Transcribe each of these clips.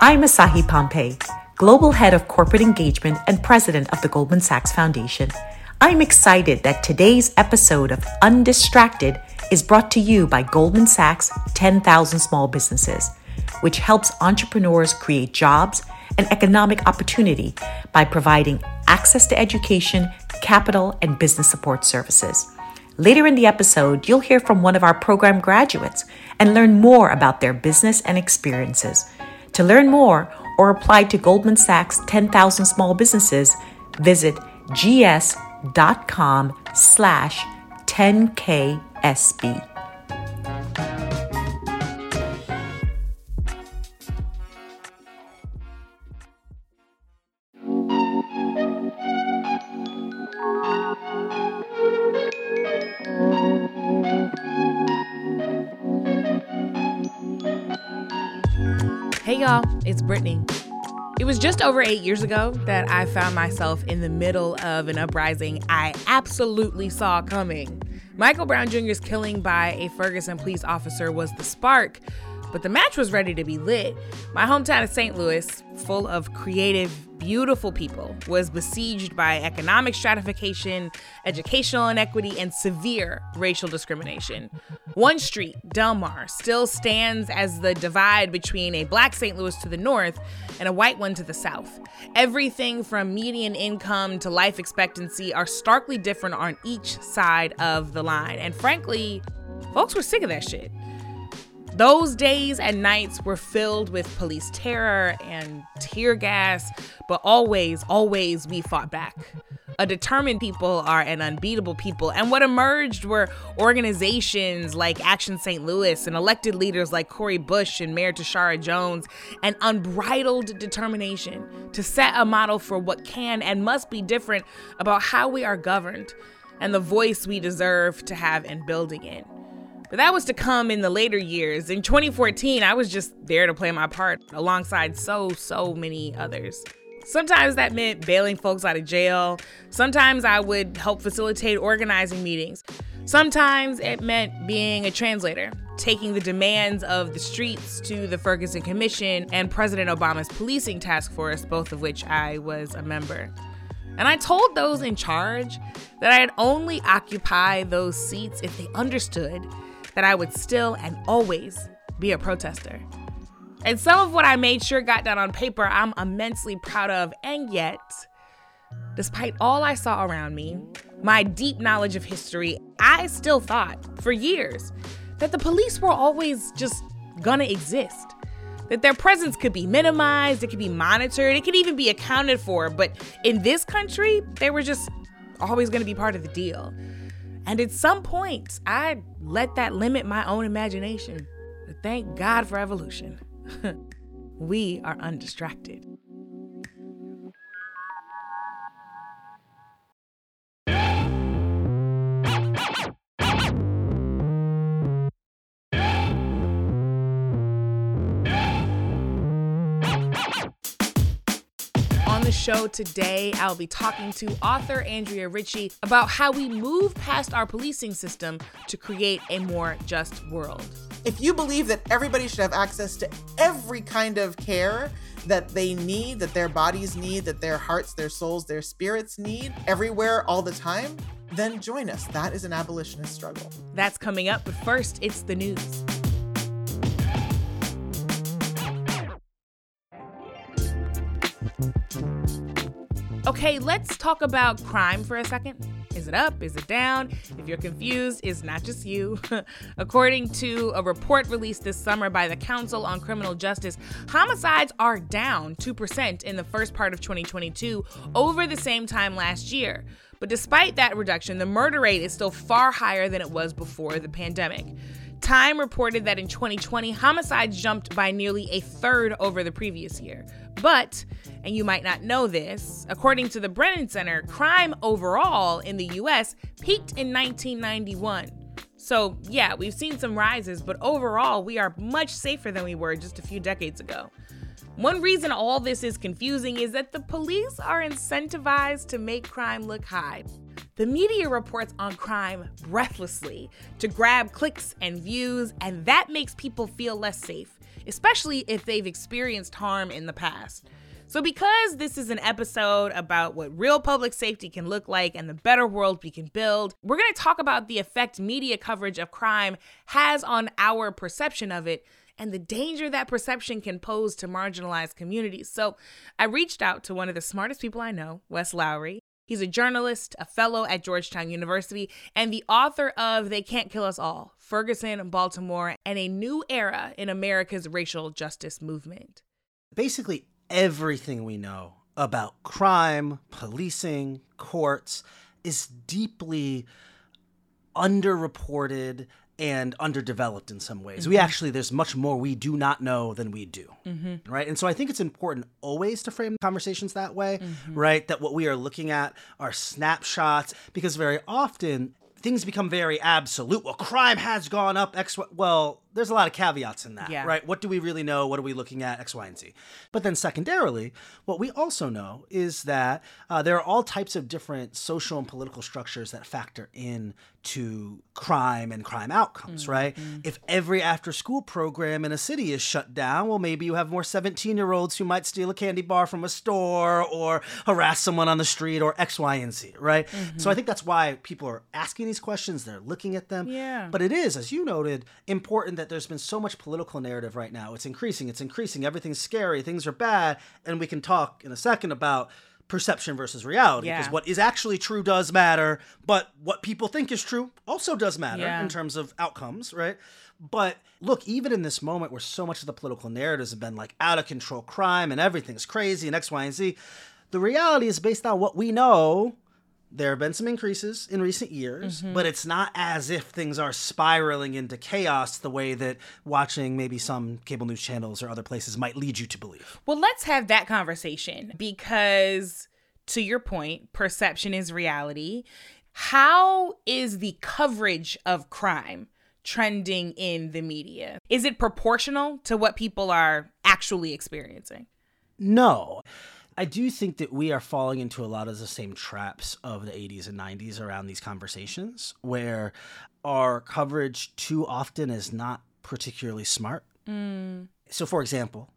I'm Asahi Pompey, Global Head of Corporate Engagement and President of the Goldman Sachs Foundation. I'm excited that today's episode of Undistracted is brought to you by Goldman Sachs 10,000 Small Businesses, which helps entrepreneurs create jobs and economic opportunity by providing access to education, capital, and business support services. Later in the episode, you'll hear from one of our program graduates and learn more about their business and experiences. To learn more or apply to Goldman Sachs 10,000 Small Businesses, visit gs.com slash 10ksb. Y'all, it's Brittany. It was just over eight years ago that I found myself in the middle of an uprising I absolutely saw coming. Michael Brown Jr.'s killing by a Ferguson police officer was the spark, but the match was ready to be lit. My hometown of St. Louis, full of creative, beautiful people, was besieged by economic stratification, educational inequity, and severe racial discrimination. One street, Delmar, still stands as the divide between a black St. Louis to the north and a white one to the south. Everything from median income to life expectancy are starkly different on each side of the line. And frankly, folks were sick of that shit. Those days and nights were filled with police terror and tear gas, but always, always we fought back. A determined people are an unbeatable people. And what emerged were organizations like Action St. Louis and elected leaders like Cori Bush and Mayor Tishaura Jones, and unbridled determination to set a model for what can and must be different about how we are governed and the voice we deserve to have in building it. But that was to come in the later years. In 2014, I was just there to play my part alongside so, so many others. Sometimes that meant bailing folks out of jail. Sometimes I would help facilitate organizing meetings. Sometimes it meant being a translator, taking the demands of the streets to the Ferguson Commission and President Obama's policing task force, both of which I was a member. And I told those in charge that I'd only occupy those seats if they understood that I would still and always be a protester. And some of what I made sure got done on paper, I'm immensely proud of. And yet, despite all I saw around me, my deep knowledge of history, I still thought for years that the police were always just gonna exist. That their presence could be minimized, it could be monitored, it could even be accounted for. But in this country, they were just always gonna be part of the deal. And at some point, I let that limit my own imagination. But thank God for evolution. we are undistracted. Show today, I'll be talking to author Andrea Ritchie about how we move past our policing system to create a more just world. If you believe that everybody should have access to every kind of care that they need, that their bodies need, that their hearts, their souls, their spirits need, everywhere, all the time, then join us. That is an abolitionist struggle. That's coming up, but first, it's the news. Okay, let's talk about crime for a second. Is it up? Is it down? If you're confused, it's not just you. According to a report released this summer by the Council on Criminal Justice, homicides are down 2% in the first part of 2022 over the same time last year. But despite that reduction, the murder rate is still far higher than it was before the pandemic. Time reported that in 2020, homicides jumped by nearly a third over the previous year. But, and you might not know this, according to the Brennan Center, crime overall in the US peaked in 1991. So, yeah, we've seen some rises, but overall, we are much safer than we were just a few decades ago. One reason all this is confusing is that the police are incentivized to make crime look high. The media reports on crime breathlessly to grab clicks and views, and that makes people feel less safe. especially if they've experienced harm in the past. So, because this is an episode about what real public safety can look like and the better world we can build, we're to talk about the effect media coverage of crime has on our perception of it and the danger that perception can pose to marginalized communities. So, I reached out to one of the smartest people I know, Wes Lowery. He's a journalist, a fellow at Georgetown University, and the author of They Can't Kill Us All Ferguson, Baltimore, and a New Era in America's Racial Justice Movement. Basically, everything we know about crime, policing, courts is deeply underreported and underdeveloped in some ways. Mm-hmm. We actually, there's much more we do not know than we do. Mm-hmm. Right. And so I think it's important always to frame conversations that way, mm-hmm. right? That what we are looking at are snapshots, because very often things become very absolute. Well, crime has gone up. X. Well, there's a lot of caveats in that, yeah. right? What do we really know? What are we looking at? X, Y, and Z. But then, secondarily, what we also know is that uh, there are all types of different social and political structures that factor in to crime and crime outcomes, mm-hmm. right? If every after school program in a city is shut down, well, maybe you have more 17 year olds who might steal a candy bar from a store or harass someone on the street or X, Y, and Z, right? Mm-hmm. So I think that's why people are asking these questions, they're looking at them. Yeah. But it is, as you noted, important that there's been so much political narrative right now. It's increasing, it's increasing, everything's scary, things are bad. And we can talk in a second about perception versus reality because what is actually true does matter, but what people think is true also does matter yeah. in terms of outcomes, right? But look, even in this moment where so much of the political narratives have been like out of control crime and everything's crazy and X, Y, and Z, the reality is based on what we know there have been some increases in recent years, mm-hmm. but it's not as if things are spiraling into chaos the way that watching maybe some cable news channels or other places might lead you to believe. Well, let's have that conversation because, to your point, perception is reality. How is the coverage of crime trending in the media? Is it proportional to what people are actually experiencing? No. I do think that we are falling into a lot of the same traps of the 80s and 90s around these conversations where our coverage too often is not particularly smart. Mm. So, for example,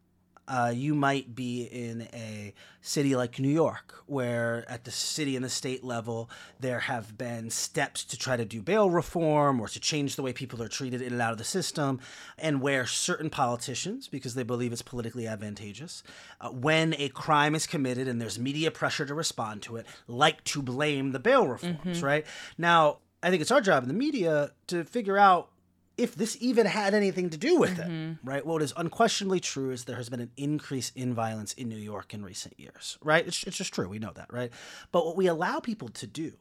uh, you might be in a city like New York, where at the city and the state level, there have been steps to try to do bail reform or to change the way people are treated in and out of the system, and where certain politicians, because they believe it's politically advantageous, uh, when a crime is committed and there's media pressure to respond to it, like to blame the bail reforms, mm-hmm. right? Now, I think it's our job in the media to figure out if this even had anything to do with mm-hmm. it, right? What is unquestionably true is there has been an increase in violence in New York in recent years, right? It's, it's just true. We know that, right? But what we allow people to do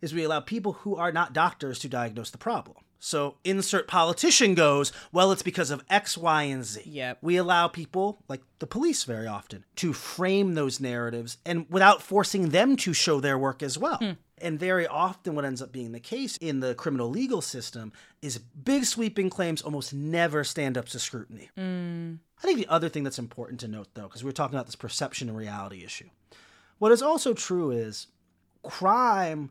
is we allow people who are not doctors to diagnose the problem. So insert politician goes, well, it's because of X, Y, and Z. Yep. We allow people, like the police very often, to frame those narratives and without forcing them to show their work as well. Hmm. And very often, what ends up being the case in the criminal legal system is big sweeping claims almost never stand up to scrutiny. Mm. I think the other thing that's important to note, though, because we we're talking about this perception and reality issue, what is also true is crime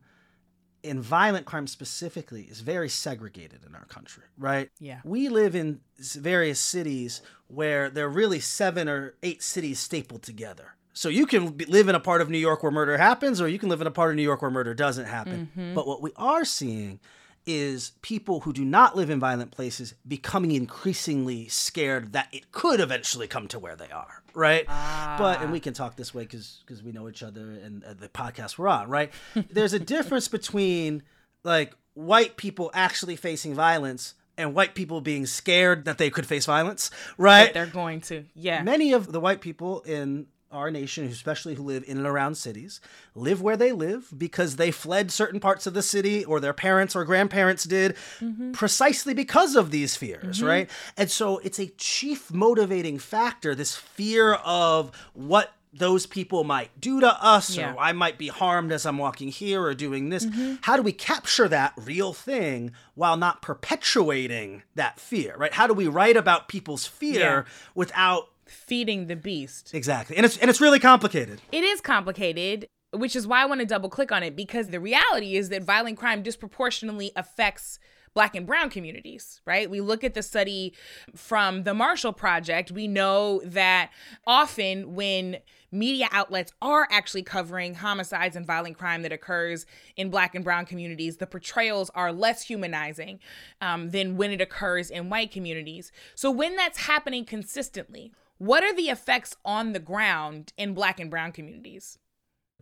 and violent crime specifically is very segregated in our country, right? Yeah. We live in various cities where there are really seven or eight cities stapled together. So you can be, live in a part of New York where murder happens, or you can live in a part of New York where murder doesn't happen. Mm-hmm. But what we are seeing is people who do not live in violent places becoming increasingly scared that it could eventually come to where they are right ah. but and we can talk this way because because we know each other and uh, the podcast we're on right there's a difference between like white people actually facing violence and white people being scared that they could face violence, right? That they're going to, yeah. Many of the white people in our nation, especially who live in and around cities, live where they live because they fled certain parts of the city or their parents or grandparents did mm-hmm. precisely because of these fears, mm-hmm. right? And so it's a chief motivating factor this fear of what those people might do to us yeah. or I might be harmed as I'm walking here or doing this. Mm-hmm. How do we capture that real thing while not perpetuating that fear, right? How do we write about people's fear yeah. without feeding the beast. Exactly. And it's and it's really complicated. It is complicated, which is why I want to double click on it because the reality is that violent crime disproportionately affects black and brown communities, right? We look at the study from the Marshall Project, we know that often when media outlets are actually covering homicides and violent crime that occurs in black and brown communities, the portrayals are less humanizing um, than when it occurs in white communities. So when that's happening consistently, what are the effects on the ground in black and brown communities?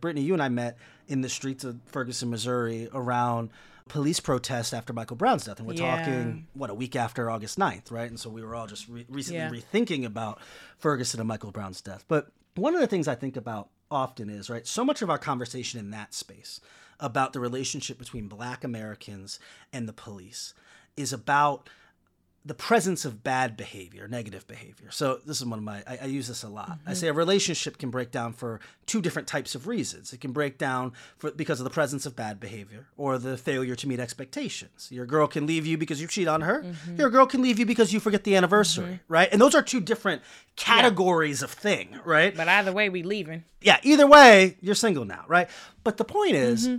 Brittany, you and I met in the streets of Ferguson, Missouri around police protest after Michael Brown's death. And we're yeah. talking, what, a week after August 9th, right? And so we were all just re- recently yeah. rethinking about Ferguson and Michael Brown's death. But one of the things I think about often is, right, so much of our conversation in that space about the relationship between black Americans and the police is about the presence of bad behavior, negative behavior. So this is one of my I, I use this a lot. Mm-hmm. I say a relationship can break down for two different types of reasons. It can break down for because of the presence of bad behavior or the failure to meet expectations. Your girl can leave you because you cheat on her. Mm-hmm. Your girl can leave you because you forget the anniversary, mm-hmm. right? And those are two different categories yeah. of thing, right? But either way, we leaving. Yeah, either way, you're single now, right? But the point is mm-hmm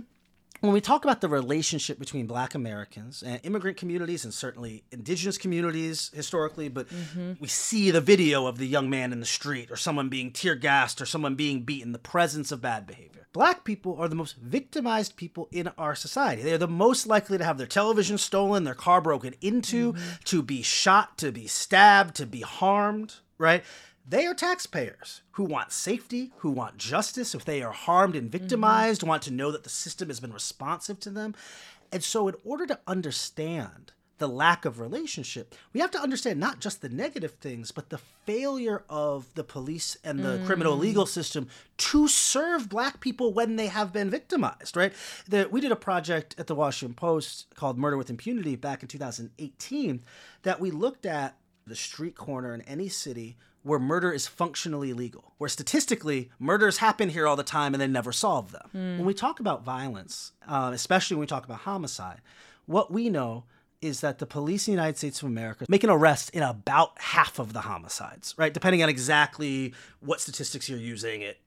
when we talk about the relationship between black Americans and immigrant communities and certainly indigenous communities historically, but mm-hmm. we see the video of the young man in the street or someone being tear gassed or someone being beaten, the presence of bad behavior. Black people are the most victimized people in our society. They are the most likely to have their television stolen, their car broken into, mm-hmm. to be shot, to be stabbed, to be harmed, right? They are taxpayers who want safety, who want justice. If they are harmed and victimized, mm-hmm. want to know that the system has been responsive to them. And so, in order to understand the lack of relationship, we have to understand not just the negative things, but the failure of the police and the mm. criminal legal system to serve black people when they have been victimized, right? The, we did a project at the Washington Post called Murder with Impunity back in 2018 that we looked at the street corner in any city where murder is functionally legal, where statistically murders happen here all the time and they never solve them. Mm. When we talk about violence, uh, especially when we talk about homicide, what we know is that the police in the United States of America make an arrest in about half of the homicides, right? Depending on exactly what statistics you're using, it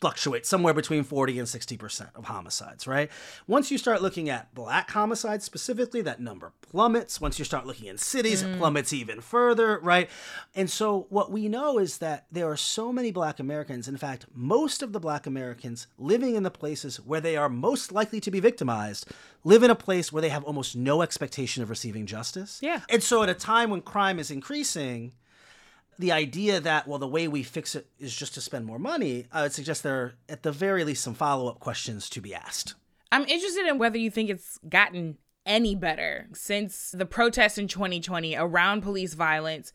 fluctuates somewhere between 40 and 60% of homicides, right? Once you start looking at black homicides specifically, that number plummets. Once you start looking in cities, mm. it plummets even further, right? And so what we know is that there are so many black Americans, in fact, most of the black Americans living in the places where they are most likely to be victimized live in a place where they have almost no expectation of receiving justice. Yeah. And so at a time when crime is increasing, the idea that well the way we fix it is just to spend more money i would suggest there are at the very least some follow-up questions to be asked. I'm interested in whether you think it's gotten any better since the protests in 2020 around police violence.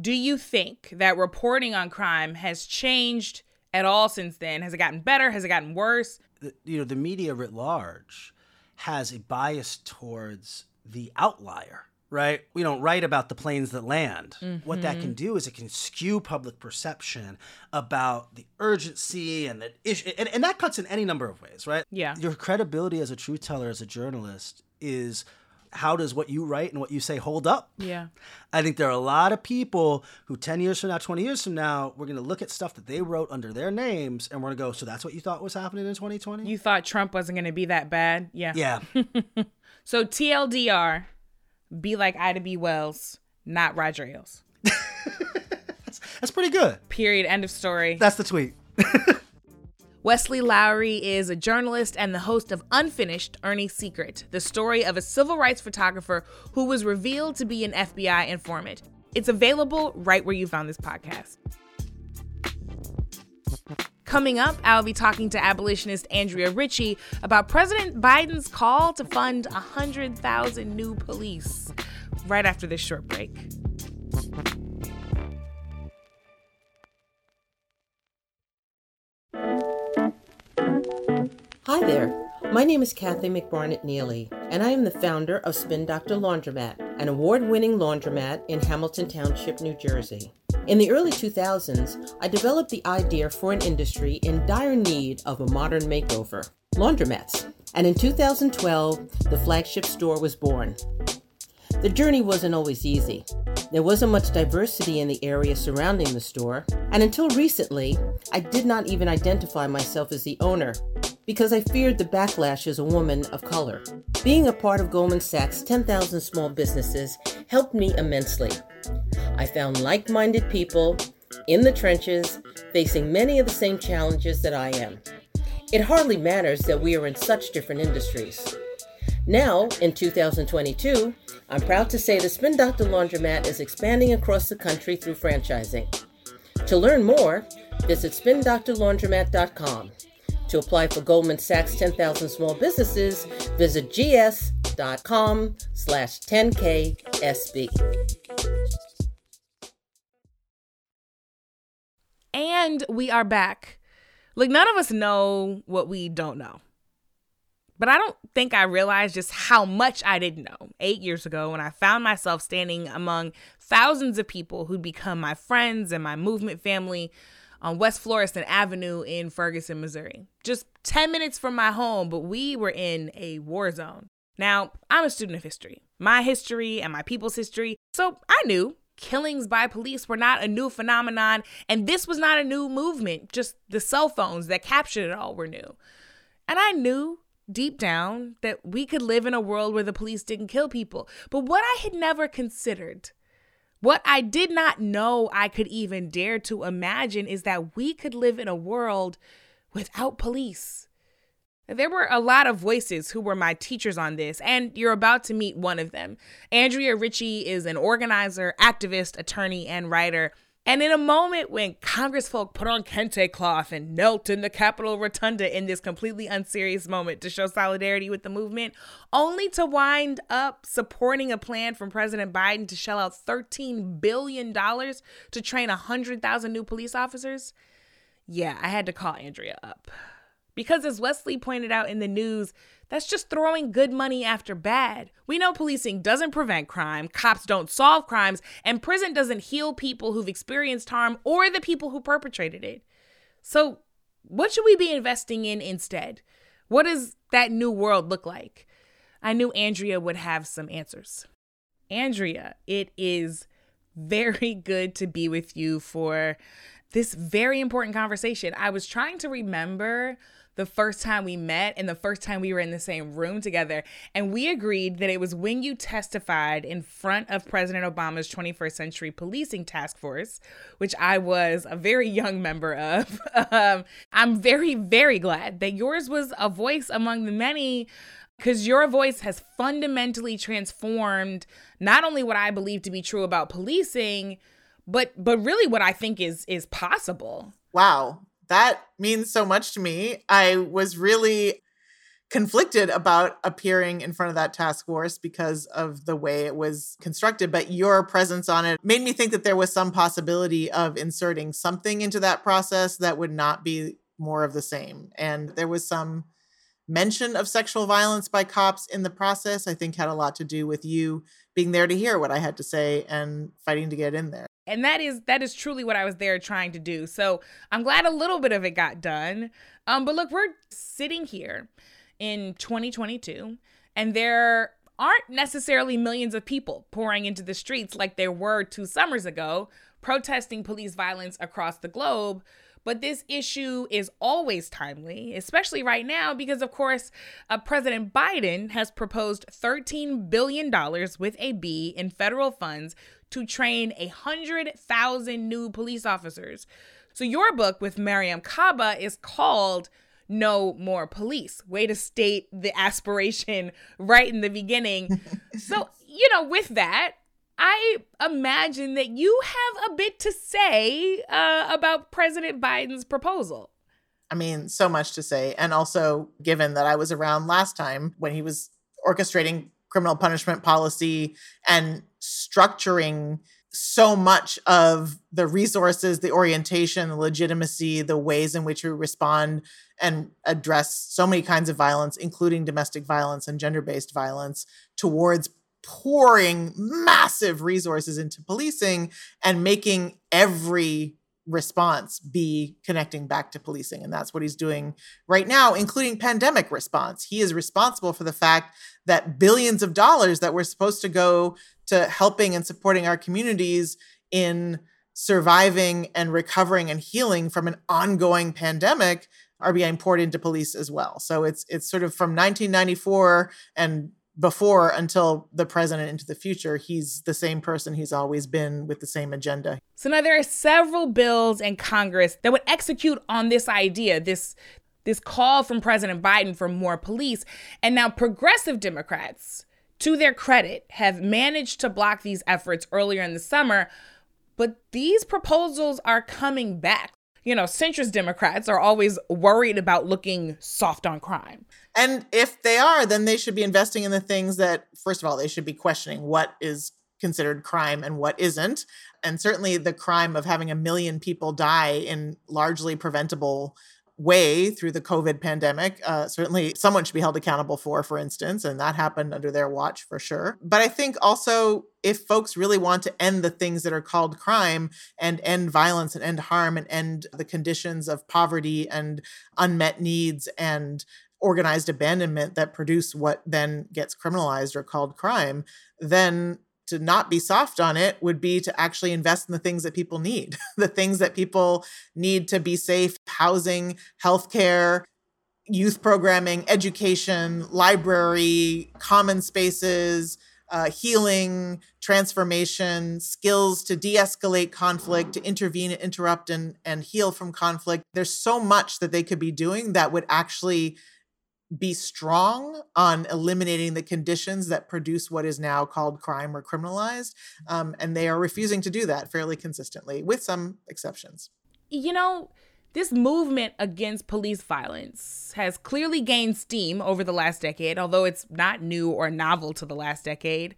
Do you think that reporting on crime has changed at all since then? Has it gotten better? Has it gotten worse? You know the media writ large has a bias towards the outlier right? We don't write about the planes that land. Mm-hmm. What that can mm-hmm. do is it can skew public perception about the urgency and the issue. And, and that cuts in any number of ways, right? Yeah. Your credibility as a truth teller, as a journalist, is how does what you write and what you say hold up? Yeah. I think there are a lot of people who 10 years from now, 20 years from now, we're going to look at stuff that they wrote under their names and we're going to go, so that's what you thought was happening in 2020? You thought Trump wasn't going to be that bad? Yeah. Yeah. so TLDR, be like Ida B. Wells, not Roger Ailes. that's, that's pretty good. Period. End of story. That's the tweet. Wesley Lowery is a journalist and the host of Unfinished Ernie's Secret, the story of a civil rights photographer who was revealed to be an FBI informant. It's available right where you found this podcast. Coming up, I'll be talking to abolitionist Andrea Ritchie about President Biden's call to fund 100,000 new police right after this short break. Hi there. My name is Kathy McBarnett Neely, and I am the founder of Spin Doctor Laundromat, an award winning laundromat in Hamilton Township, New Jersey. In the early 2000s, I developed the idea for an industry in dire need of a modern makeover laundromats. And in 2012, the flagship store was born. The journey wasn't always easy. There wasn't much diversity in the area surrounding the store, and until recently, I did not even identify myself as the owner. because I feared the backlash as a woman of color. Being a part of Goldman Sachs' 10,000 small businesses helped me immensely. I found like minded people in the trenches facing many of the same challenges that I am. It hardly matters that we are in such different industries. Now, in 2022, I'm proud to say the Spin Doctor Laundromat is expanding across the country through franchising. To learn more, visit spindoctorlaundromat.com. To apply for Goldman Sachs 10,000 Small Businesses, visit gs.com slash 10ksb. And we are back. Like, none of us know what we don't know. But I don't think I realized just how much I didn't know eight years ago when I found myself standing among thousands of people who'd become my friends and my movement family on West Florissant Avenue in Ferguson, Missouri. Just 10 minutes from my home, but we were in a war zone. Now, I'm a student of history, my history and my people's history, so I knew killings by police were not a new phenomenon, and this was not a new movement. Just the cell phones that captured it all were new. And I knew deep down that we could live in a world where the police didn't kill people. But what I had never considered what I did not know I could even dare to imagine is that we could live in a world without police. There were a lot of voices who were my teachers on this, and you're about to meet one of them. Andrea Ritchie is an organizer, activist, attorney, and writer. And in a moment when Congressfolk put on kente cloth and knelt in the Capitol Rotunda in this completely unserious moment to show solidarity with the movement, only to wind up supporting a plan from President Biden to shell out $13 billion to train 100,000 new police officers, yeah, I had to call Andrea up. Because as Wesley pointed out in the news, that's just throwing good money after bad. We know policing doesn't prevent crime, cops don't solve crimes, and prison doesn't heal people who've experienced harm or the people who perpetrated it. So, what should we be investing in instead? What does that new world look like? I knew Andrea would have some answers. Andrea, it is very good to be with you for this very important conversation. I was trying to remember the first time we met and the first time we were in the same room together. And we agreed that it was when you testified in front of President Obama's 21st Century Policing Task Force, which I was a very young member of. um, I'm very, very glad that yours was a voice among the many because your voice has fundamentally transformed not only what I believe to be true about policing, but but really what I think is is possible. Wow that means so much to me. I was really conflicted about appearing in front of that task force because of the way it was constructed but your presence on it made me think that there was some possibility of inserting something into that process that would not be more of the same and there was some mention of sexual violence by cops in the process i think had a lot to do with you being there to hear what i had to say and fighting to get in there and that is that is truly what I was there trying to do. So I'm glad a little bit of it got done. Um, but look, we're sitting here in 2022, and there aren't necessarily millions of people pouring into the streets like there were two summers ago, protesting police violence across the globe. But this issue is always timely, especially right now, because of course, uh, President Biden has proposed $13 billion with a B in federal funds to train a hundred thousand new police officers. So your book with Mariame Kaba is called No More Police. Way to state the aspiration right in the beginning. so, you know, with that, I imagine that you have a bit to say uh, about President Biden's proposal. I mean, so much to say. And also, given that I was around last time when he was orchestrating criminal punishment policy and structuring so much of the resources, the orientation, the legitimacy, the ways in which we respond and address so many kinds of violence, including domestic violence and gender based violence, towards pouring massive resources into policing and making every response be connecting back to policing. And that's what he's doing right now, including pandemic response. He is responsible for the fact that billions of dollars that were supposed to go to helping and supporting our communities in surviving and recovering and healing from an ongoing pandemic are being poured into police as well. So it's it's sort of from 1994 and before until the president into the future, he's the same person he's always been with the same agenda. So now there are several bills in Congress that would execute on this idea, this this call from President Biden for more police. And now progressive Democrats, to their credit, have managed to block these efforts earlier in the summer, but these proposals are coming back you know, centrist Democrats are always worried about looking soft on crime. And if they are, then they should be investing in the things that, first of all, they should be questioning what is considered crime and what isn't. And certainly the crime of having a million people die in largely preventable way through the COVID pandemic. Uh, certainly, someone should be held accountable for, for instance, and that happened under their watch for sure. But I think also, if folks really want to end the things that are called crime and end violence and end harm and end the conditions of poverty and unmet needs and organized abandonment that produce what then gets criminalized or called crime, then to not be soft on it would be to actually invest in the things that people need, the things that people need to be safe housing, healthcare, youth programming, education, library, common spaces. Uh, healing, transformation, skills to de escalate conflict, to intervene, interrupt, and, and heal from conflict. There's so much that they could be doing that would actually be strong on eliminating the conditions that produce what is now called crime or criminalized. Um, and they are refusing to do that fairly consistently, with some exceptions. You know, this movement against police violence has clearly gained steam over the last decade, although it's not new or novel to the last decade.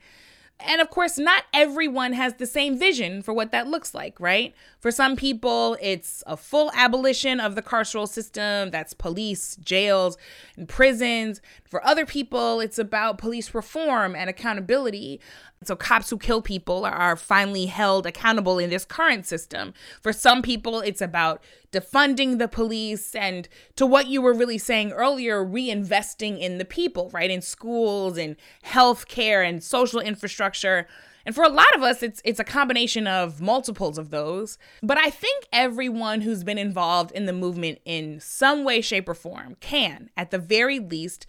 And of course, not everyone has the same vision for what that looks like, right? For some people, it's a full abolition of the carceral system that's police, jails, and prisons. For other people, it's about police reform and accountability. So, cops who kill people are finally held accountable in this current system. For some people, it's about defunding the police and, to what you were really saying earlier, reinvesting in the people, right? In schools and healthcare and social infrastructure. And for a lot of us, it's it's a combination of multiples of those. But I think everyone who's been involved in the movement in some way, shape, or form can, at the very least,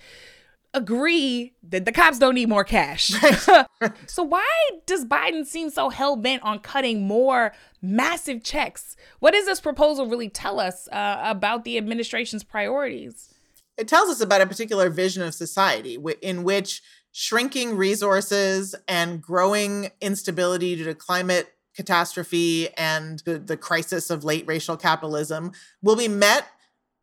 agree that the cops don't need more cash. so why does Biden seem so hell bent on cutting more massive checks? What does this proposal really tell us uh, about the administration's priorities? It tells us about a particular vision of society in which shrinking resources and growing instability due to climate catastrophe and the, the crisis of late racial capitalism will be met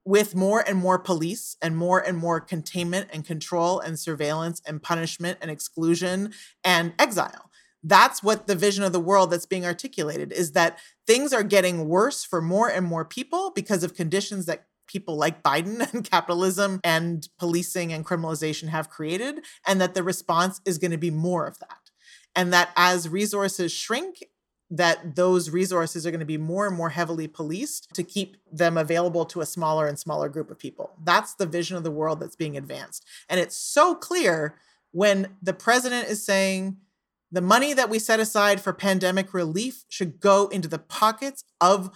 with more and more police and more and more containment and control and surveillance and punishment and exclusion and exile. That's what the vision of the world that's being articulated is that things are getting worse for more and more people because of conditions that people like Biden and capitalism and policing and criminalization have created, and that the response is going to be more of that. And that as resources shrink that those resources are going to be more and more heavily policed to keep them available to a smaller and smaller group of people. That's the vision of the world that's being advanced. And it's so clear when the president is saying the money that we set aside for pandemic relief should go into the pockets of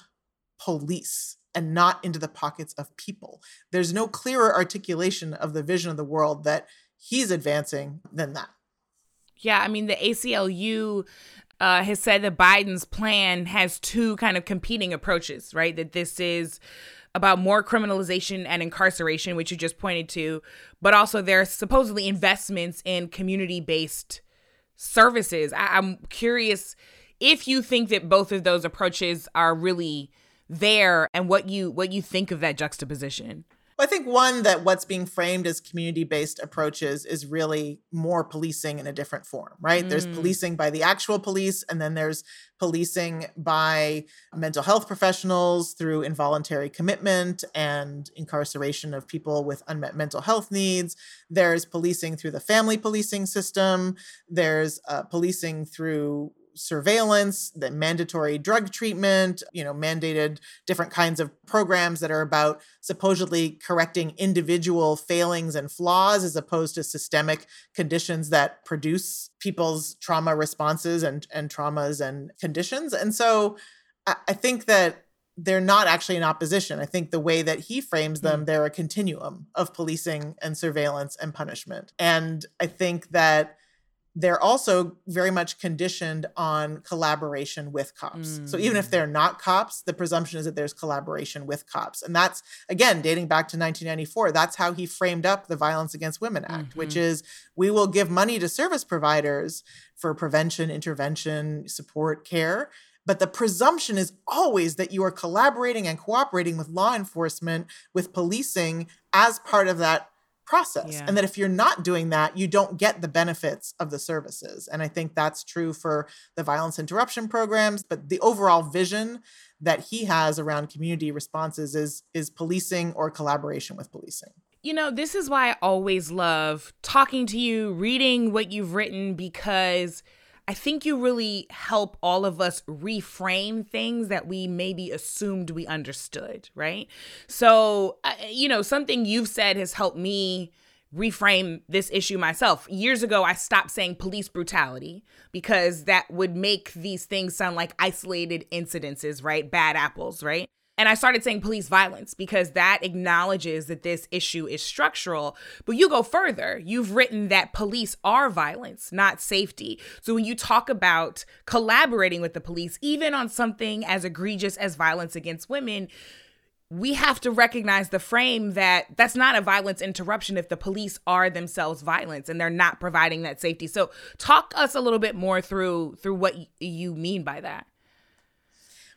police and not into the pockets of people. There's no clearer articulation of the vision of the world that he's advancing than that. Yeah, I mean, the ACLU uh, has said that Biden's plan has two kind of competing approaches, right? That this is about more criminalization and incarceration, which you just pointed to, but also there's supposedly investments in community based services. I- I'm curious if you think that both of those approaches are really there and what you what you think of that juxtaposition. I think one that what's being framed as community based approaches is really more policing in a different form, right? Mm. There's policing by the actual police, and then there's policing by mental health professionals through involuntary commitment and incarceration of people with unmet mental health needs. There's policing through the family policing system. There's uh, policing through surveillance, the mandatory drug treatment, you know, mandated different kinds of programs that are about supposedly correcting individual failings and flaws as opposed to systemic conditions that produce people's trauma responses and, and traumas and conditions. And so I, I think that they're not actually in opposition. I think the way that he frames them, mm. they're a continuum of policing and surveillance and punishment. And I think that they're also very much conditioned on collaboration with cops. Mm. So even if mm. they're not cops, the presumption is that there's collaboration with cops. And that's, again, dating back to 1994. That's how he framed up the Violence Against Women Act, mm-hmm. which is we will give money to service providers for prevention, intervention, support, care. But the presumption is always that you are collaborating and cooperating with law enforcement, with policing as part of that process. Yeah. And that if you're not doing that, you don't get the benefits of the services. And I think that's true for the violence interruption programs, but the overall vision that he has around community responses is is policing or collaboration with policing. You know, this is why I always love talking to you, reading what you've written because I think you really help all of us reframe things that we maybe assumed we understood, right? So, you know, something you've said has helped me reframe this issue myself. Years ago, I stopped saying police brutality because that would make these things sound like isolated incidences, right? Bad apples, right? And I started saying police violence because that acknowledges that this issue is structural. But you go further. You've written that police are violence, not safety. So when you talk about collaborating with the police, even on something as egregious as violence against women, we have to recognize the frame that that's not a violence interruption if the police are themselves violence and they're not providing that safety. So talk us a little bit more through through what you mean by that.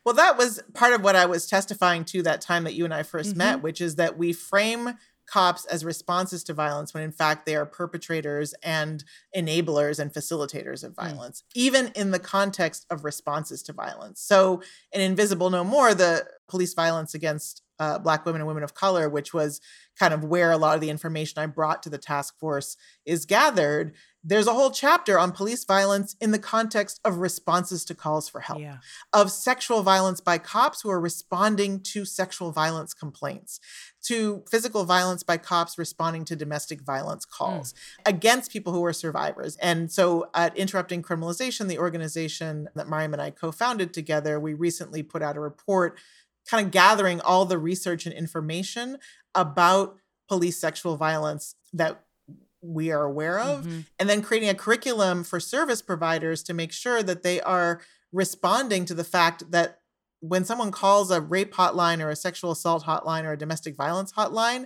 Well, that was part of what I was testifying to that time that you and I 1st mm-hmm. met, which is that we frame cops as responses to violence when in fact they are perpetrators and enablers and facilitators of mm. violence, mm. even in the context of responses to violence. So, in Invisible No More, the police violence against uh, Black women and women of color, which was kind of where a lot of the information I brought to the task force is gathered, there's a whole chapter on police violence in the context of responses to calls for help, yeah. of sexual violence by cops who are responding to sexual violence complaints, to physical violence by cops responding to domestic violence calls mm. against people who are survivors. And so at Interrupting Criminalization, the organization that Mariame and I co founded together, we recently put out a report kind of gathering all the research and information about police sexual violence that we are aware of, mm-hmm. and then creating a curriculum for service providers to make sure that they are responding to the fact that when someone calls a rape hotline or a sexual assault hotline or a domestic violence hotline,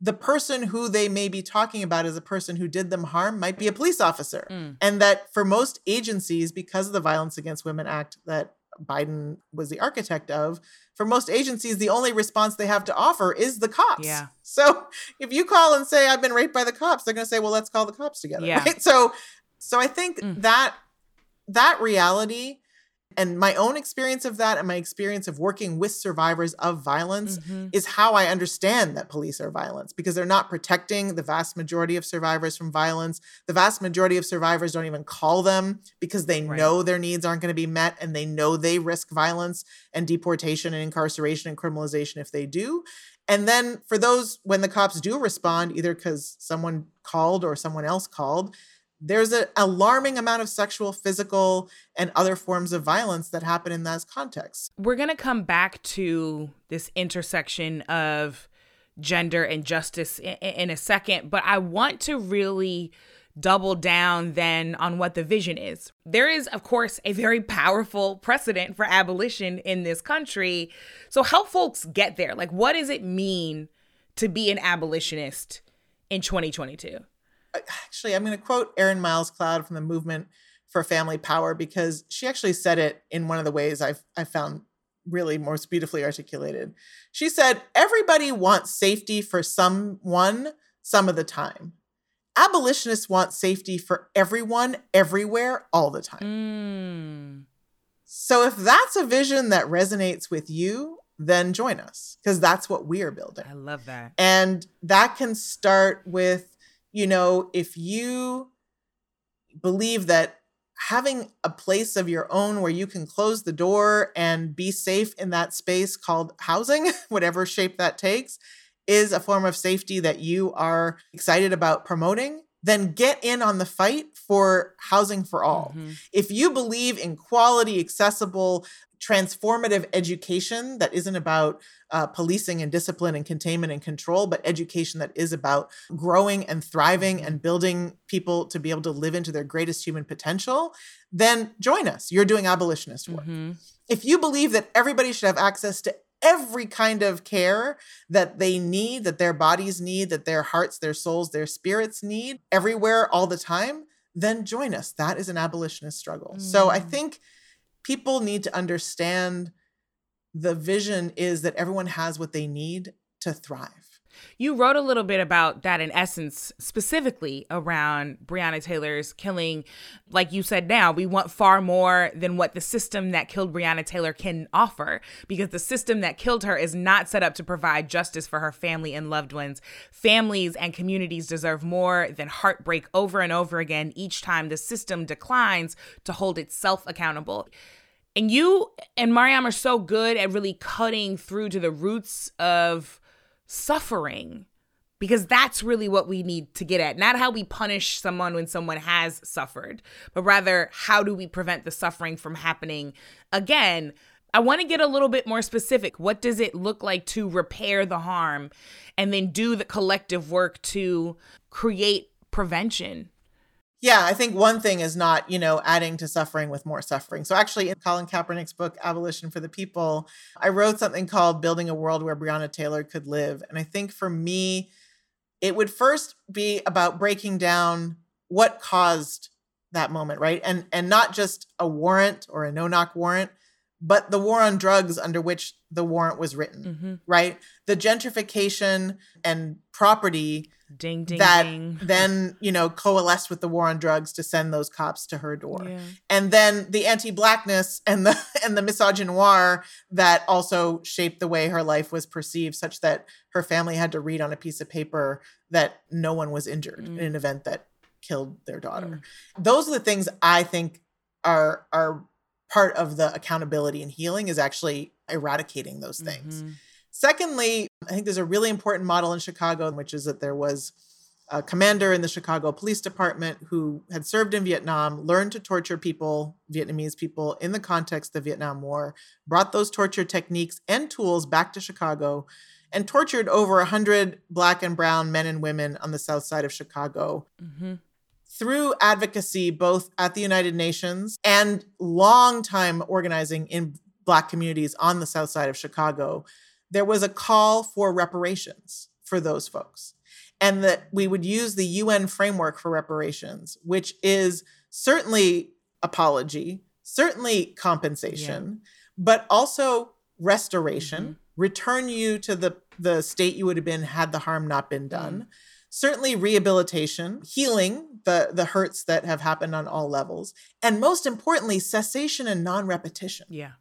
the person who they may be talking about as a person who did them harm might be a police officer. Mm. And that for most agencies, because of the Violence Against Women Act that Biden was the architect of, for most agencies, the only response they have to offer is the cops. Yeah. So if you call and say I've been raped by the cops, they're going to say, well, let's call the cops together. Yeah. Right? So, so I think mm. that that reality and my own experience of that and my experience of working with survivors of violence mm-hmm. is how I understand that police are violence because they're not protecting the vast majority of survivors from violence. The vast majority of survivors don't even call them because they right. know their needs aren't going to be met and they know they risk violence and deportation and incarceration and criminalization if they do. And then for those, when the cops do respond, either because someone called or someone else called, there's an alarming amount of sexual, physical, and other forms of violence that happen in those contexts. We're going to come back to this intersection of gender and justice in, in, a second, but I want to really double down then on what the vision is. There is, of course, a very powerful precedent for abolition in this country. So help folks get there. Like, what does it mean to be an abolitionist in 2022? Actually, I'm going to quote Erin Miles Cloud from the Movement for Family Power because she actually said it in one of the ways I've I found really most beautifully articulated. She said, "Everybody wants safety for someone some of the time. Abolitionists want safety for everyone, everywhere, all the time." Mm. So if that's a vision that resonates with you, then join us because that's what we are building. I love that. And that can start with you know, if you believe that having a place of your own where you can close the door and be safe in that space called housing, whatever shape that takes, is a form of safety that you are excited about promoting, then get in on the fight for housing for all. Mm-hmm. If you believe in quality, accessible, transformative education that isn't about uh, policing and discipline and containment and control, but education that is about growing and thriving and building people to be able to live into their greatest human potential, then join us. You're doing abolitionist work. Mm-hmm. If you believe that everybody should have access to every kind of care that they need, that their bodies need, that their hearts, their souls, their spirits need everywhere all the time, then join us. That is an abolitionist struggle. Mm. So I mm. think people need to understand the vision is that everyone has what they need to thrive. You wrote a little bit about that in essence, specifically around Breonna Taylor's killing. Like you said now, we want far more than what the system that killed Breonna Taylor can offer because the system that killed her is not set up to provide justice for her family and loved ones. Families and communities deserve more than heartbreak over and over again each time the system declines to hold itself accountable. And you and Mariame are so good at really cutting through to the roots of suffering because that's really what we need to get at. Not how we punish someone when someone has suffered, but rather how do we prevent the suffering from happening again. I want to get a little bit more specific. What does it look like to repair the harm and then do the collective work to create prevention yeah, I think one thing is not, you know, adding to suffering with more suffering. So actually in Colin Kaepernick's book Abolition for the People, I wrote something called Building a World Where Breonna Taylor Could Live. And I think for me, it would first be about breaking down what caused that moment, right? And and not just a warrant or a no-knock warrant, but the war on drugs under which the warrant was written, mm-hmm. right? The gentrification and property ding, ding, that ding. then, you know, coalesced with the war on drugs to send those cops to her door. Yeah. And then the anti-blackness and the and the misogynoir that also shaped the way her life was perceived, such that her family had to read on a piece of paper that no one was injured mm. in an event that killed their daughter. Mm. Those are the things I think are are part of the accountability and healing is actually eradicating those things. Mm-hmm. Secondly, I think there's a really important model in Chicago, which is that there was a commander in the Chicago Police Department who had served in Vietnam, learned to torture people, Vietnamese people, in the context of the Vietnam War, brought those torture techniques and tools back to Chicago, and tortured over 100 Black and Brown men and women on the south side of Chicago. Mm-hmm through advocacy both at the United Nations and long time organizing in Black communities on the south side of Chicago, there was a call for reparations for those folks. And that we would use the UN framework for reparations, which is certainly apology, certainly compensation, yeah. but also restoration, mm-hmm. return you to the, the state you would have been had the harm not been done. Mm-hmm certainly rehabilitation, healing the the hurts that have happened on all levels, and most importantly, cessation and non-repetition. Yeah.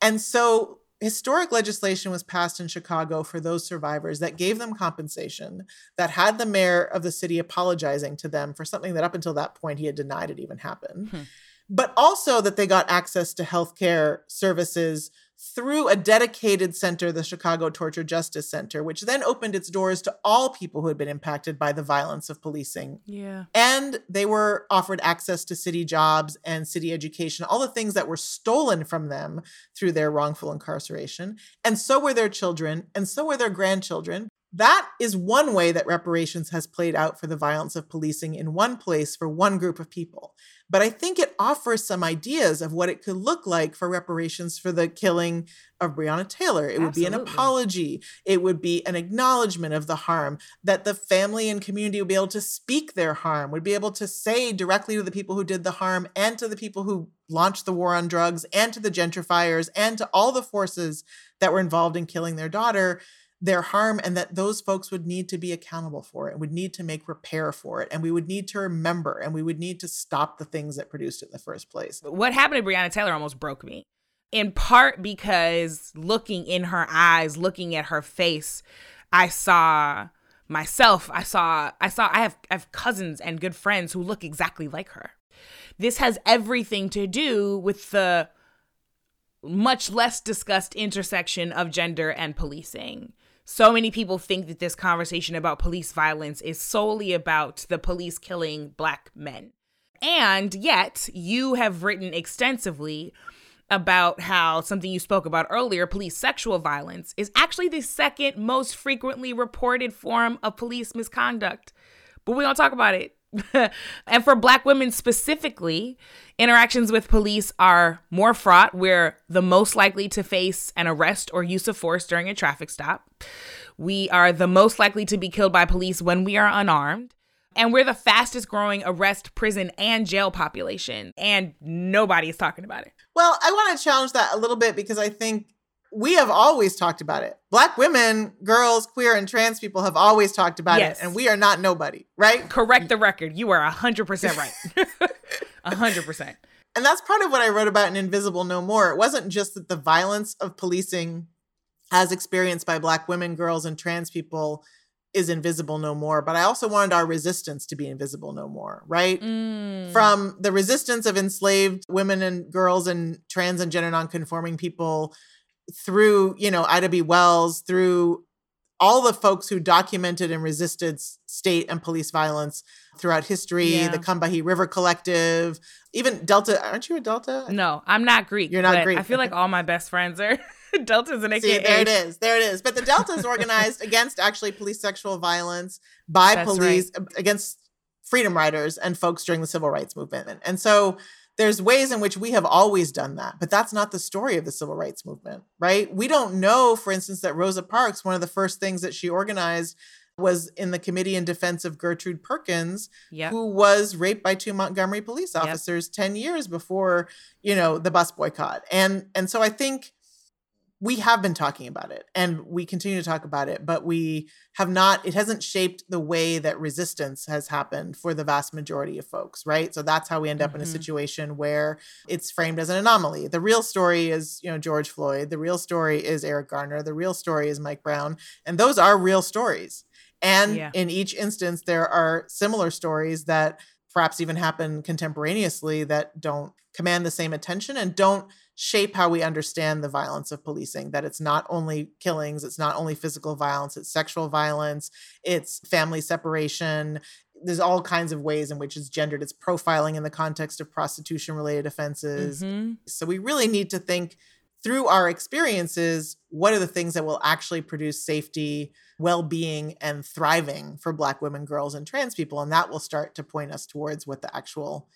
And so historic legislation was passed in Chicago for those survivors that gave them compensation, that had the mayor of the city apologizing to them for something that up until that point he had denied it even happened. Hmm. But also that they got access to healthcare services through a dedicated center, the Chicago Torture Justice Center, which then opened its doors to all people who had been impacted by the violence of policing. Yeah. And they were offered access to city jobs and city education, all the things that were stolen from them through their wrongful incarceration. And so were their children, and so were their grandchildren. That is one way that reparations has played out for the violence of policing in one place for one group of people. But I think it offers some ideas of what it could look like for reparations for the killing of Breonna Taylor. It Absolutely. would be an apology, it would be an acknowledgement of the harm, that the family and community would be able to speak their harm, would be able to say directly to the people who did the harm and to the people who launched the war on drugs and to the gentrifiers and to all the forces that were involved in killing their daughter their harm and that those folks would need to be accountable for it and would need to make repair for it and we would need to remember and we would need to stop the things that produced it in the first place. What happened to Breonna Taylor almost broke me. In part because looking in her eyes, looking at her face, I saw myself. I saw I saw I have I have cousins and good friends who look exactly like her. This has everything to do with the much less discussed intersection of gender and policing so many people think that this conversation about police violence is solely about the police killing black men. And yet, you have written extensively about how something you spoke about earlier, police sexual violence, is actually the second most frequently reported form of police misconduct. But we don't talk about it. and for black women specifically, interactions with police are more fraught. We're the most likely to face an arrest or use of force during a traffic stop. We are the most likely to be killed by police when we are unarmed. And we're the fastest growing arrest, prison, and jail population. And nobody is talking about it. Well, I want to challenge that a little bit because I think we have always talked about it. Black women, girls, queer, and trans people have always talked about yes. it. And we are not nobody, right? Correct the record. You are 100% right. 100%. And that's part of what I wrote about in Invisible No More. It wasn't just that the violence of policing as experienced by Black women, girls, and trans people is invisible no more but i also wanted our resistance to be invisible no more right mm. from the resistance of enslaved women and girls and trans and gender nonconforming people through you know ida b wells through all the folks who documented and resisted state and police violence throughout history yeah. the combahee river collective even delta aren't you a delta no i'm not greek you're not greek i feel like all my best friends are Delta's an AKA. See, there it is. There it is. But the Delta is organized against actually police sexual violence by That's police right. against freedom riders and folks during the civil rights movement. And so there's ways in which we have always done that, but that's not the story of the civil rights movement, right? We don't know, for instance, that Rosa Parks, one of the first things that she organized was in the committee in defense of Gertrude Perkins, yep. who was raped by two Montgomery police officers yep. 10 years before, you know, the bus boycott. And and so I think we have been talking about it and we continue to talk about it, but we have not, it hasn't shaped the way that resistance has happened for the vast majority of folks, right? So that's how we end up mm-hmm. in a mm-hmm. situation where it's framed as an anomaly. The real story is, you know, George Floyd. The real story is Eric Garner. The real story is Mike Brown. And those are real stories. And yeah. in each instance, there are similar stories that perhaps even happen contemporaneously that don't command the same attention and don't shape how we understand the violence of policing that it's not only killings it's not only physical violence it's sexual violence it's family separation. There's all kinds of ways in which it's gendered. It's profiling in the context of prostitution related offenses. Mm-hmm. so we really need to think through our experiences what are the things that will actually produce safety well-being and thriving for black women girls and trans people? And that will start to point us towards what the actual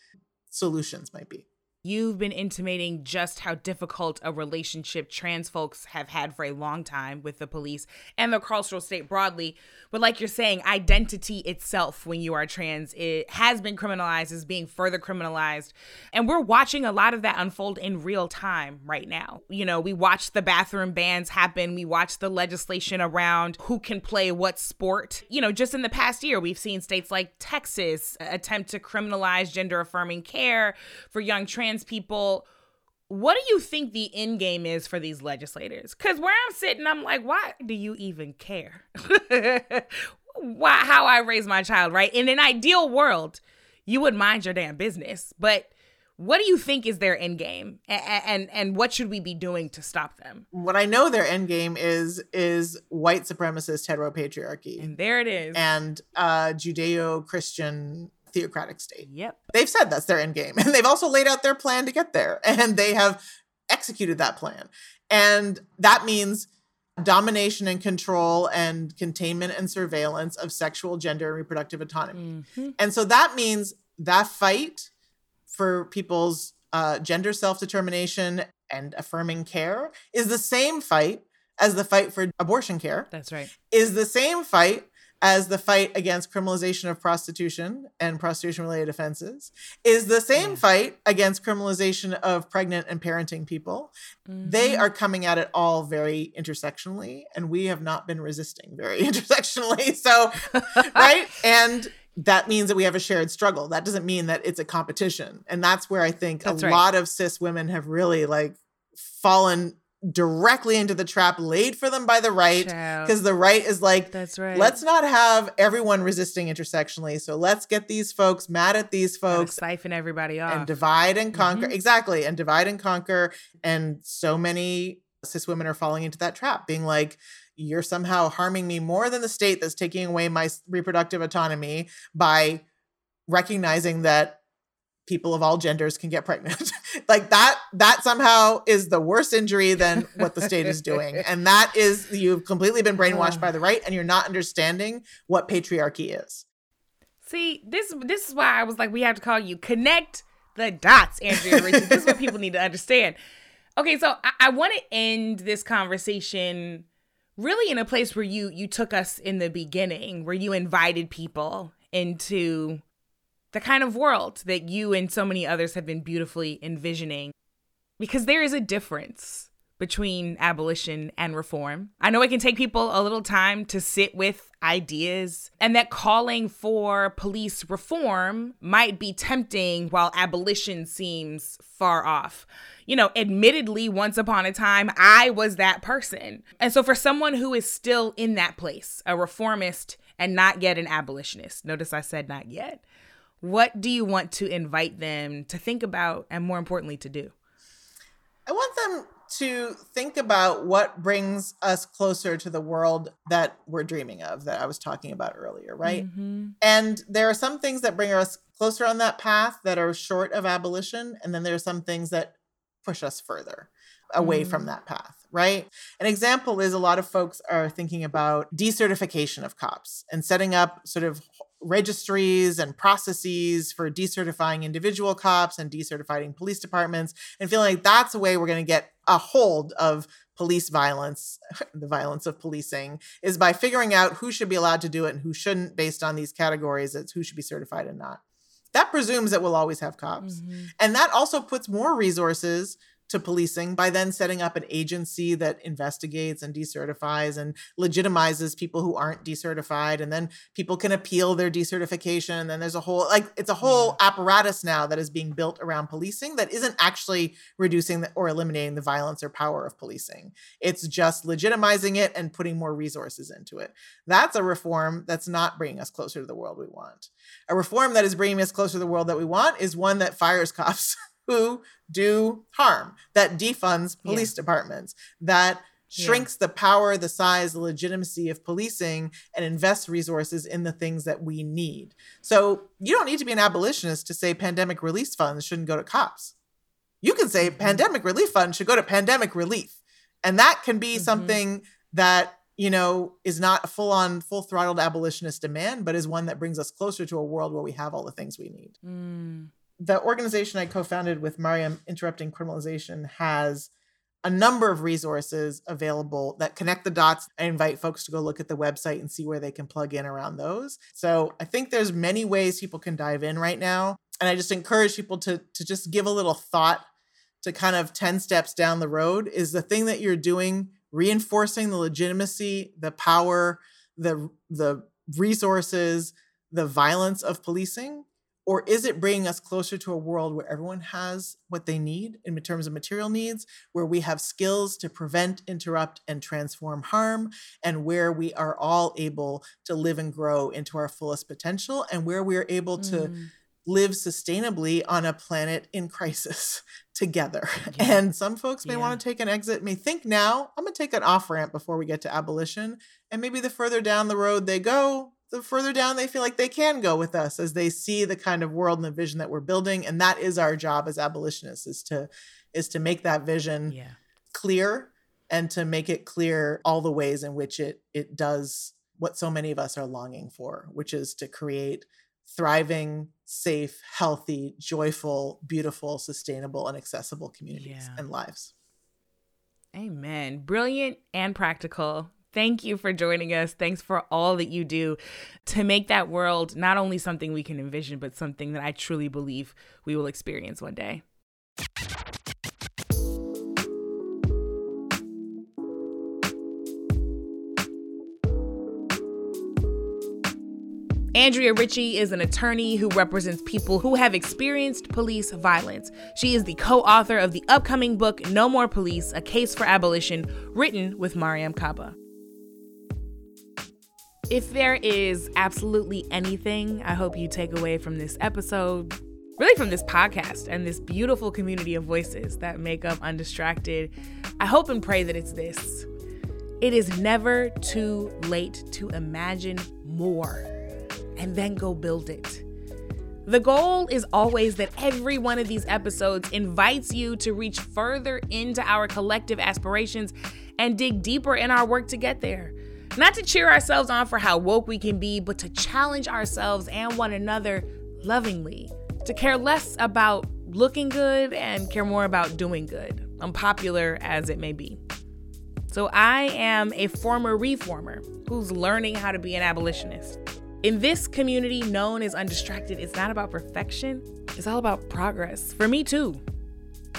solutions might be You've been intimating just how difficult a relationship trans folks have had for a long time with the police and the carceral state broadly. But like you're saying, identity itself when you are trans, it has been criminalized, is being further criminalized. And we're watching a lot of that unfold in real time right now. You know, we watch the bathroom bans happen, we watch the legislation around who can play what sport. You know, just in the past year, we've seen states like Texas attempt to criminalize gender affirming care for young trans people what do you think the end game is for these legislators? Because where I'm sitting, I'm like, why do you even care? why, how I raise my child, right? In an ideal world, you would mind your damn business. But what do you think is their end game, and, and and what should we be doing to stop them? What I know their end game is is white supremacist heteropatriarchy, and there it is, and uh, Judeo Christian theocratic state. Yep. They've said that's their end game. And they've also laid out their plan to get there. And they have executed that plan. And that means domination and control and containment and surveillance of sexual, gender, and reproductive autonomy. Mm-hmm. And so that means that fight for people's uh, gender self determination and affirming care is the same fight as the fight for abortion care. That's right. Is the same fight as the fight against criminalization of prostitution and prostitution related offenses is the same yeah. fight against criminalization of pregnant and parenting people. Mm-hmm. They are coming at it all very intersectionally, and we have not been resisting very intersectionally. So, right? And that means that we have a shared struggle. That doesn't mean that it's a competition. And that's where I think that's a right. lot of cis women have really like fallen directly into the trap laid for them by the right because the right is like that's right. Let's not have everyone resisting intersectionally so let's get these folks mad at these folks siphon everybody off. and divide and conquer mm-hmm. exactly and divide and conquer and so many cis women are falling into that trap being like you're somehow harming me more than the state that's taking away my reproductive autonomy by recognizing that people of all genders can get pregnant. like that that somehow is the worse injury than what the state is doing. And that is you've completely been brainwashed by the right and you're not understanding what patriarchy is. See, this this is why I was like we have to call you connect the dots, Andrea Ritchie. this is what people need to understand. Okay, so I, I want to end this conversation really in a place where you you took us in the beginning, where you invited people into the kind of world that you and so many others have been beautifully envisioning. Because there is a difference between abolition and reform. I know it can take people a little time to sit with ideas, and that calling for police reform might be tempting while abolition seems far off. You know, admittedly, once upon a time, I was that person. And so, for someone who is still in that place, a reformist and not yet an abolitionist, notice I said not yet, what do you want to invite them to think about and more importantly to do? I want them to think about what brings us closer to the world that we're dreaming of that I was talking about earlier, right? Mm-hmm. And there are some things that bring us closer on that path that are short of abolition, and then there are some things that push us further away mm-hmm. from that path, right? An example is a lot of folks are thinking about decertification of cops and setting up sort of registries and processes for decertifying individual cops and decertifying police departments and feeling like that's a way we're going to get a hold of police violence the violence of policing is by figuring out who should be allowed to do it and who shouldn't based on these categories it's who should be certified and not that presumes that we'll always have cops mm-hmm. and that also puts more resources to policing by then setting up an agency that investigates and decertifies and legitimizes people who aren't decertified and then people can appeal their decertification and then there's a whole like it's a whole yeah. apparatus now that is being built around policing that isn't actually reducing the, or eliminating the violence or power of policing. It's just legitimizing it and putting more resources into it. That's a reform that's not bringing us closer to the world we want. A reform that is bringing us closer to the world that we want is one that fires cops who do harm, that defunds police yeah. departments, that shrinks yeah. the power, the size, the legitimacy of policing and invests resources in the things that we need. So you don't need to be an abolitionist to say pandemic relief funds shouldn't go to cops. You can say mm-hmm. pandemic relief funds should go to pandemic relief. And that can be mm-hmm. something that, you know, is not a full on, full throttled abolitionist demand, but is one that brings us closer to a world where we have all the things we need. Mm the organization I co-founded with Mariame Interrupting Criminalization has a number of resources available that connect the dots. I invite folks to go look at the website and see where they can plug in around those. So I think there's many ways people can dive in right now. And I just encourage people to to just give a little thought to kind of 10 steps down the road is the thing that you're doing reinforcing the legitimacy, the power, the the resources, the violence of policing or is it bringing us closer to a world where everyone has what they need in terms of material needs, where we have skills to prevent, interrupt, and transform harm, and where we are all able to live and grow into our fullest potential, and where we are able to mm. live sustainably on a planet in crisis together. Yeah. And some folks may yeah. want to take an exit, may think now, I'm going to take an off ramp before we get to abolition. And maybe the further down the road they go, the further down they feel like they can go with us as they see the kind of world and the vision that we're building and that is our job as abolitionists is to is to make that vision yeah. clear and to make it clear all the ways in which it it does what so many of us are longing for which is to create thriving safe healthy joyful beautiful sustainable and accessible communities yeah. and lives amen brilliant and practical Thank you for joining us. Thanks for all that you do to make that world not only something we can envision, but something that I truly believe we will experience one day. Andrea Ritchie is an attorney who represents people who have experienced police violence. She is the co author of the upcoming book, No More Police A Case for Abolition, written with Mariame Kaba. If there is absolutely anything I hope you take away from this episode, really from this podcast and this beautiful community of voices that make up Undistracted, I hope and pray that it's this. It is never too late to imagine more and then go build it. The goal is always that every one of these episodes invites you to reach further into our collective aspirations and dig deeper in our work to get there. Not to cheer ourselves on for how woke we can be, but to challenge ourselves and one another lovingly. To care less about looking good and care more about doing good, unpopular as it may be. So, I am a former reformer who's learning how to be an abolitionist. In this community known as Undistracted, it's not about perfection, it's all about progress. For me, too.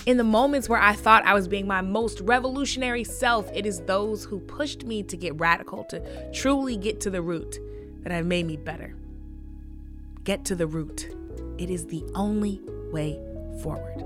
In the moments where I thought I was being my most revolutionary self, it is those who pushed me to get radical, to truly get to the root, that have made me better. Get to the root. It is the only way forward.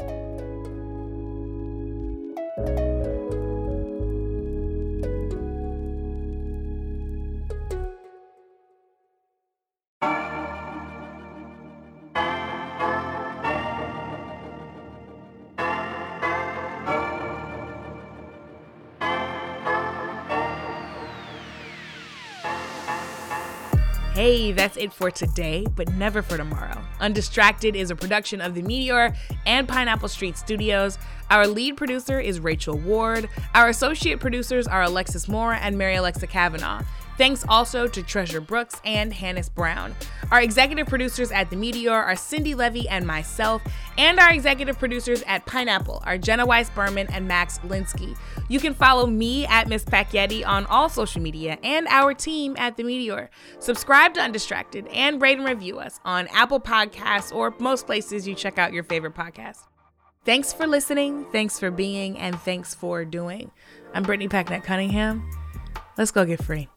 That's it for today, but never for tomorrow. Undistracted is a production of The Meteor and Pineapple Street Studios. Our lead producer is Rachel Ward. Our associate producers are Alexis Moore and Mary Alexa Kavanaugh. Thanks also to Treasure Brooks and Hannes Brown. Our executive producers at The Meteor are Cindi Leive and myself, and our executive producers at Pineapple are Jenna Weiss Berman and Max Linsky. You can follow me at Miss Packyetti on all social media and our team at The Meteor. Subscribe to Undistracted and rate and review us on Apple Podcasts or most places you check out your favorite podcast. Thanks for listening, thanks for being, and thanks for doing. I'm Brittany Packnett Cunningham. Let's go get free.